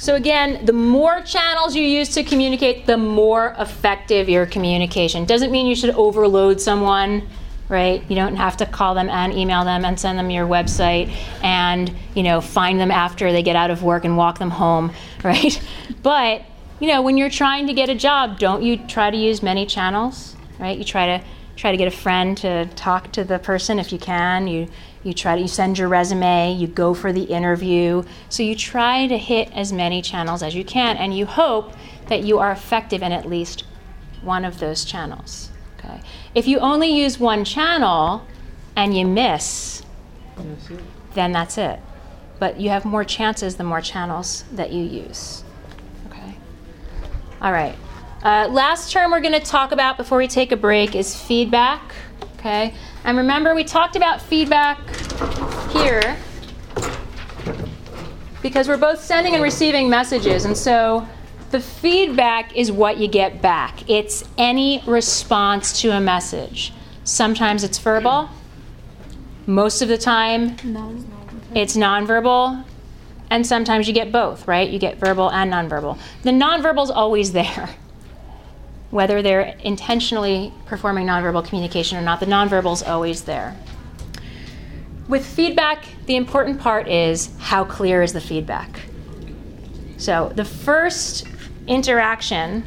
So, again, the more channels you use to communicate, the more effective your communication. Doesn't mean you should overload someone, right? You don't have to call them and email them and send them your website and, you know, find them after they get out of work and walk them home, right? But, you know, when you're trying to get a job, don't you try to use many channels, right? You try to try to get a friend to talk to the person if you can. You you try to you send your resume, you go for the interview. So you try to hit as many channels as you can and you hope that you are effective in at least one of those channels. Okay. If you only use one channel and you miss, then that's it. But you have more chances the more channels that you use. Okay. All right. Uh, last term we're going to talk about before we take a break is feedback. Okay. And remember, we talked about feedback here because we're both sending and receiving messages. And so the feedback is what you get back. It's any response to a message. Sometimes it's verbal, most of the time it's nonverbal, and sometimes you get both, right? You get verbal and nonverbal. The nonverbal is always there whether they're intentionally performing nonverbal communication or not, the nonverbal is always there. With feedback, the important part is how clear is the feedback. So the first interaction